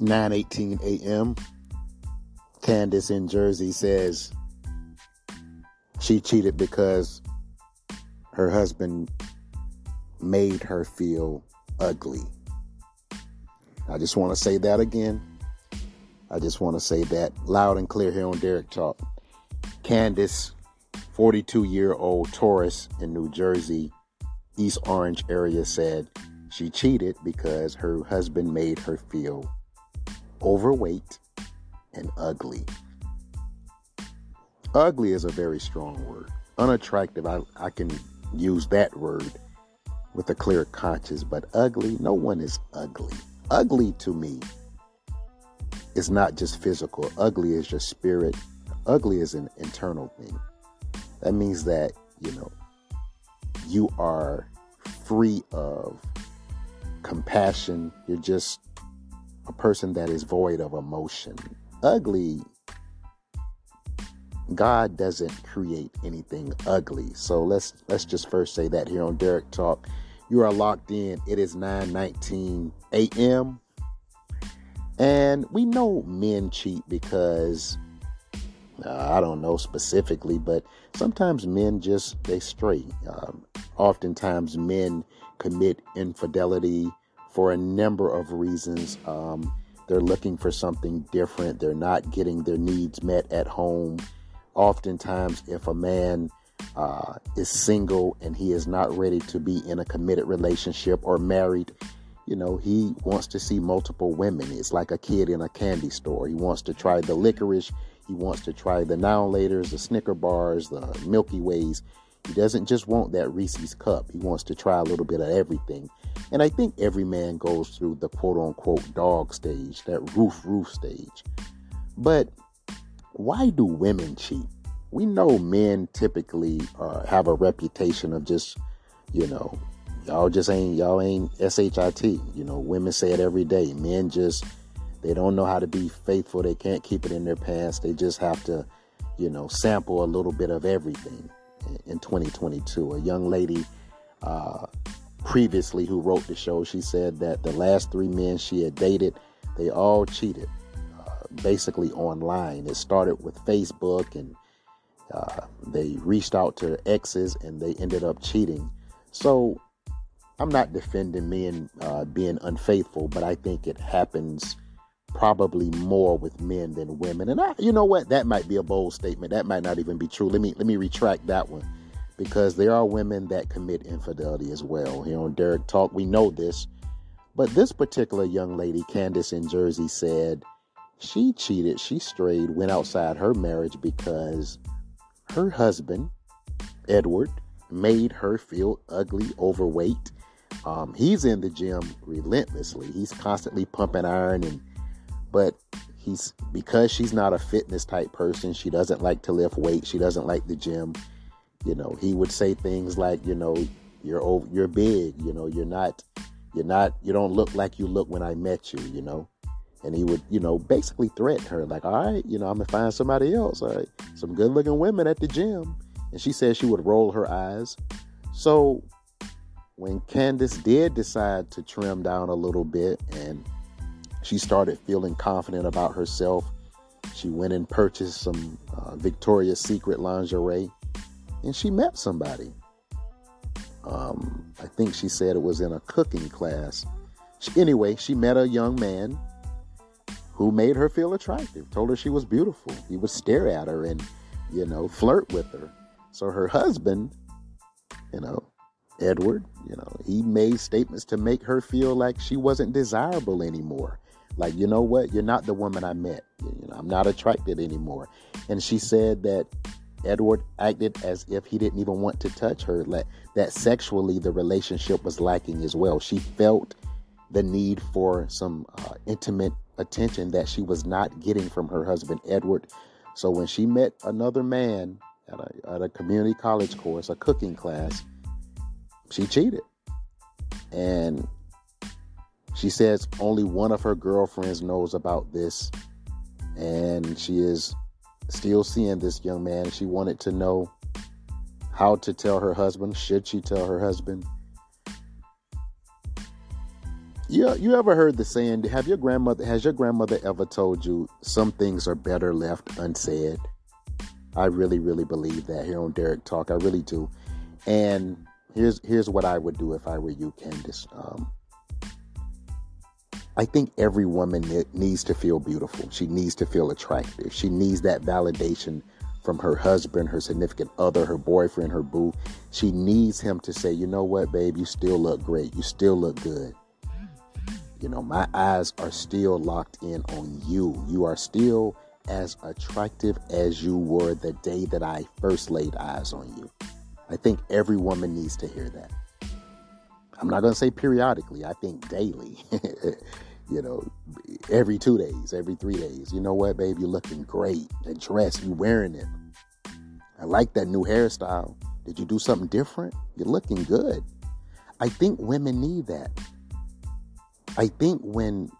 9:18 a.m. Candace in Jersey says she cheated because her husband made her feel ugly. I just want to say that again. I just want to say that loud and clear here on Derrick Talk. Candace, 42 year old Taurus in New Jersey, East Orange area, said she cheated because her husband made her feel overweight and ugly. Ugly is a very strong word. Unattractive, I, I can use that word with a clear conscience, but ugly, no one is ugly. Ugly to me is not just physical, ugly is your spirit, ugly is an internal thing. That means that, you know, you are free of compassion. You're just a person that is void of emotion. Ugly, God doesn't create anything ugly. So let's let's just first say that here on Derrick Talk. You are locked in. It is 9:19 a.m. And we know men cheat because uh, I don't know specifically, but sometimes men just they stray. Um, oftentimes men commit infidelity for a number of reasons. Um, they're looking for something different. They're not getting their needs met at home. Oftentimes, if a man uh, is single and he is not ready to be in a committed relationship or married, you know, he wants to see multiple women. It's like a kid in a candy store. He wants to try the licorice. He wants to try the now laters, the Snicker bars, the Milky Ways. He doesn't just want that Reese's cup. He wants to try a little bit of everything. And I think every man goes through the quote unquote dog stage, that roof roof stage. But why do women cheat? We know men typically uh, have a reputation of just, you know, y'all just ain't y'all ain't shit. You know, women say it every day. Men just they don't know how to be faithful. They can't keep it in their pants. They just have to, you know, sample a little bit of everything in 2022. A young lady uh, previously who wrote the show, she said that the last three men she had dated, they all cheated, uh, basically online. It started with Facebook, and uh, they reached out to exes, and they ended up cheating. So I'm not defending men uh, being unfaithful, but I think it happens probably more with men than women. And I, you know what? That might be a bold statement. That might not even be true. Let me let me retract that one, because there are women that commit infidelity as well. Here on Derrick Talk, we know this. But this particular young lady, Candace in Jersey, said she cheated. She strayed, went outside her marriage because her husband, Edward, made her feel ugly, overweight. Um, he's in the gym relentlessly. He's constantly pumping iron and but he's because she's not a fitness type person she doesn't like to lift weight she doesn't like the gym you know he would say things like you know you're over, you're big you know you're not you're not you don't look like you look when i met you you know? And he would you know basically threaten her like all right you know i'm gonna find somebody else all right some good looking women at the gym. And she said she would roll her eyes. So when candace did decide to trim down a little bit and she started feeling confident about herself. She went and purchased some uh, Victoria's Secret lingerie and she met somebody. Um, I think she said it was in a cooking class. She, anyway, she met a young man who made her feel attractive, told her she was beautiful. He would stare at her and, you know, flirt with her. So her husband, you know, Edward, you know, he made statements to make her feel like she wasn't desirable anymore. Like, you know what? You're not the woman I met. You know, I'm not attracted anymore. And she said that Edward acted as if he didn't even want to touch her. Like that sexually, the relationship was lacking as well. She felt the need for some uh, intimate attention that she was not getting from her husband, Edward. So when she met another man at a, at a community college course, a cooking class, she cheated. And she says only one of her girlfriends knows about this, and she is still seeing this young man. She wanted to know how to tell her husband. Should she tell her husband? you you ever heard the saying? Have your grandmother has your grandmother ever told you some things are better left unsaid? I really, really believe that here on Derrick Talk. I really do. And here's here's what I would do if I were you, Candace. Um, I think every woman needs to feel beautiful. She needs to feel attractive. She needs that validation from her husband, her significant other, her boyfriend, her boo. She needs him to say, you know what, babe, you still look great. You still look good. You know, my eyes are still locked in on you. You are still as attractive as you were the day that I first laid eyes on you. I think every woman needs to hear that. I'm not going to say periodically, I think daily. you know, every two days, every three days. You know what, babe? You're looking great. That dress, you're wearing it. I like that new hairstyle. Did you do something different? You're looking good. I think women need that. I think when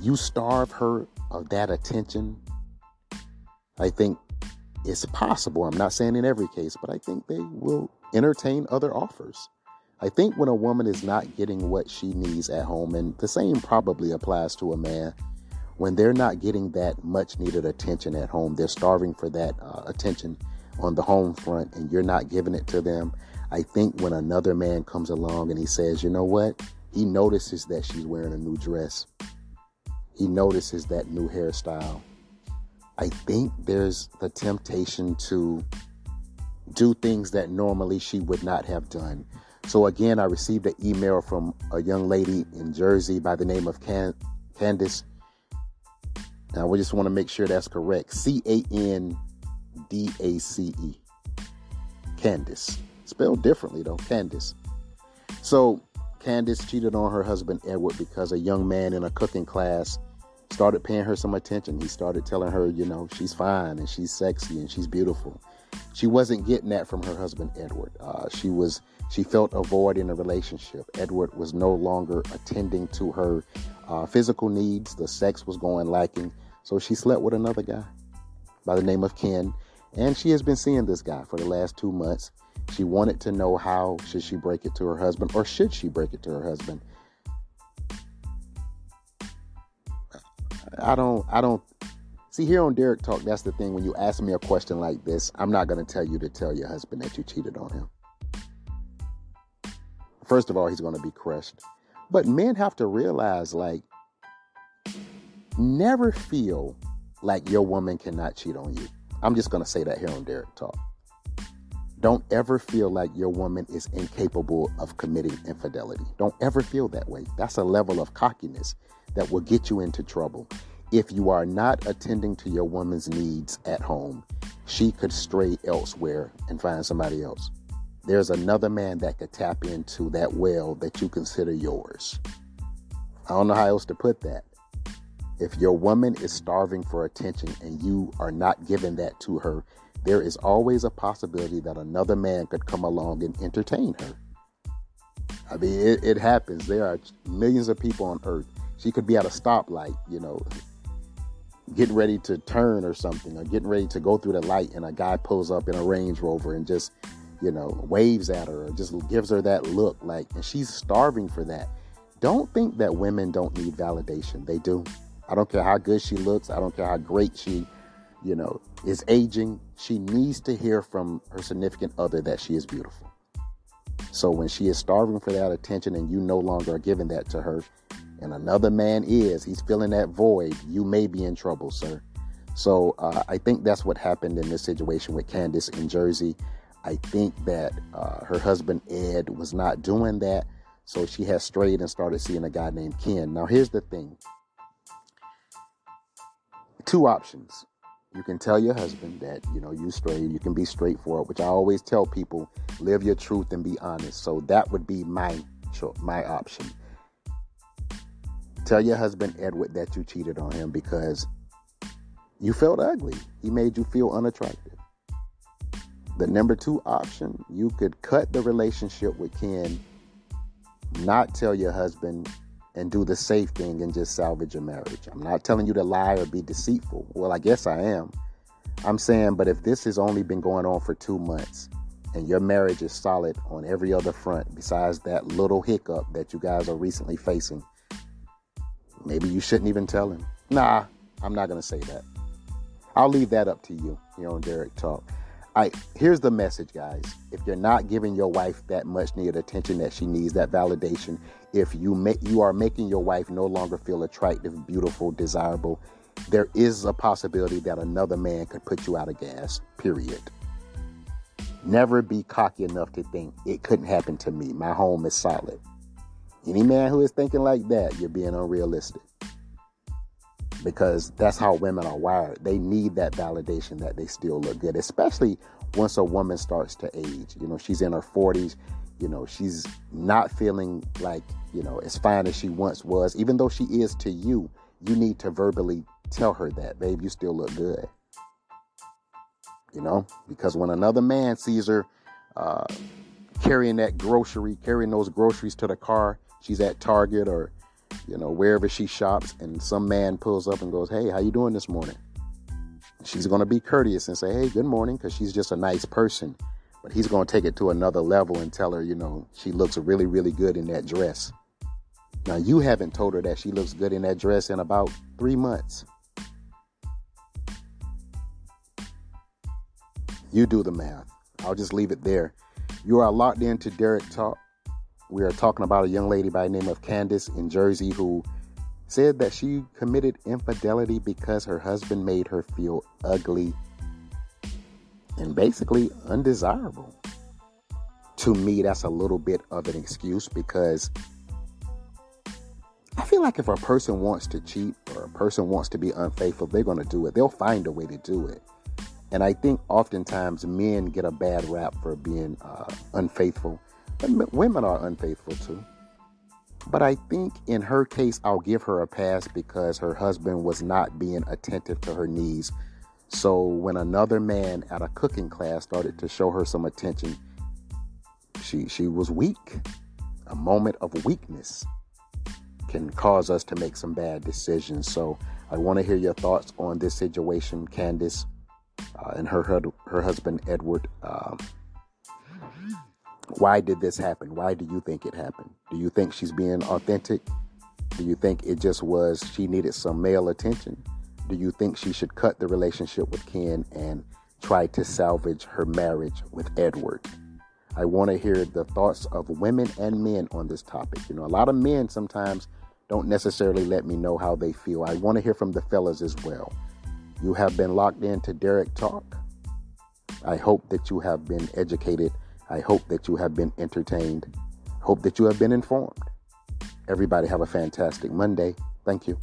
you starve her of that attention, I think it's possible. I'm not saying in every case, but I think they will entertain other offers. I think when a woman is not getting what she needs at home, and the same probably applies to a man, when they're not getting that much needed attention at home, they're starving for that uh, attention on the home front, and you're not giving it to them. I think when another man comes along and he says, you know what, he notices that she's wearing a new dress, he notices that new hairstyle. I think there's the temptation to do things that normally she would not have done. So again, I received an email from a young lady in Jersey by the name of Can- Candace. Now we just want to make sure that's correct. C A N D A C E. Candice. Spelled differently though, Candice. So Candace cheated on her husband Edward because a young man in a cooking class started paying her some attention. He started telling her, you know, she's fine and she's sexy and she's beautiful. She wasn't getting that from her husband Edward. Uh, she was she felt a void in the relationship. Edward was no longer attending to her uh, physical needs. The sex was going lacking. So she slept with another guy by the name of Ken. And she has been seeing this guy for the last two months. She wanted to know how should she break it to her husband or should she break it to her husband. I don't I don't see here on Derrick Talk, that's the thing. When you ask me a question like this, I'm not gonna tell you to tell your husband that you cheated on him. First of all, he's going to be crushed. But men have to realize like, never feel like your woman cannot cheat on you. I'm just going to say that here on Derrick Talk. Don't ever feel like your woman is incapable of committing infidelity. Don't ever feel that way. That's a level of cockiness that will get you into trouble. If you are not attending to your woman's needs at home, she could stray elsewhere and find somebody else there's another man that could tap into that well that you consider yours. I don't know how else to put that. If your woman is starving for attention and you are not giving that to her, there is always a possibility that another man could come along and entertain her. I mean, it, it happens. There are millions of people on earth. She could be at a stoplight, you know, getting ready to turn or something, or getting ready to go through the light, and a guy pulls up in a Range Rover and just you know, waves at her or just gives her that look like, and she's starving for that. Don't think that women don't need validation. They do. I don't care how good she looks. I don't care how great she, you know, is aging. She needs to hear from her significant other that she is beautiful. So when she is starving for that attention and you no longer are giving that to her, and another man is, he's filling that void, you may be in trouble, sir. So uh, I think that's what happened in this situation with Candace in Jersey. I think that uh, her husband Ed was not doing that, so she has strayed and started seeing a guy named Ken. Now, here's the thing two options. You can tell your husband that, you know, you strayed. You can be straightforward, which I always tell people live your truth and be honest. So that would be my, my option. Tell your husband, Edward, that you cheated on him because you felt ugly. He made you feel unattractive. The number two option, you could cut the relationship with Ken, not tell your husband, and do the safe thing and just salvage your marriage. I'm not telling you to lie or be deceitful. Well, I guess I am. I'm saying, but if this has only been going on for two months and your marriage is solid on every other front besides that little hiccup that you guys are recently facing, maybe you shouldn't even tell him. Nah, I'm not going to say that. I'll leave that up to you here on Derrick Talk. I here's the message, guys. If you're not giving your wife that much needed attention that she needs, that validation, if you make you are making your wife no longer feel attractive, beautiful, desirable, there is a possibility that another man could put you out of gas. Period. Never be cocky enough to think it couldn't happen to me. My home is solid. Any man who is thinking like that, you're being unrealistic. Because that's how women are wired. They need that validation that they still look good, especially once a woman starts to age. You know, she's in her 40s, you know, she's not feeling like, you know, as fine as she once was. Even though she is to you, you need to verbally tell her that, babe, you still look good you know, because when another man sees her uh, carrying that grocery, carrying those groceries to the car, she's at Target or you know wherever she shops, and some man pulls up and goes, "Hey, how you doing this morning?" She's going to be courteous and say, "Hey, good morning," because she's just a nice person. But he's going to take it to another level and tell her, you know, she looks really, really good in that dress. Now, you haven't told her that she looks good in that dress in about three months. You do the math. I'll just leave it there. You are locked into Derrick Talk. We are talking about a young lady by the name of Candace in Jersey who said that she committed infidelity because her husband made her feel ugly and basically undesirable. To me, that's a little bit of an excuse because I feel like if a person wants to cheat or a person wants to be unfaithful, they're going to do it. They'll find a way to do it. And I think oftentimes men get a bad rap for being uh, unfaithful, but women are unfaithful too. But I think in her case, I'll give her a pass because her husband was not being attentive to her needs. So when another man at a cooking class started to show her some attention, she she was weak. A moment of weakness can cause us to make some bad decisions. So I want to hear your thoughts on this situation, Candace uh, and her, her her husband Edward. Um, why did this happen? Why do you think it happened? Do you think she's being authentic? Do you think it just was she needed some male attention? Do you think she should cut the relationship with Ken and try to salvage her marriage with Edward? I want to hear the thoughts of women and men on this topic. You know, a lot of men sometimes don't necessarily let me know how they feel. I want to hear from the fellas as well. You have been locked into Derrick Talk. I hope that you have been educated. I hope that you have been entertained. Hope that you have been informed. Everybody have a fantastic Monday. Thank you.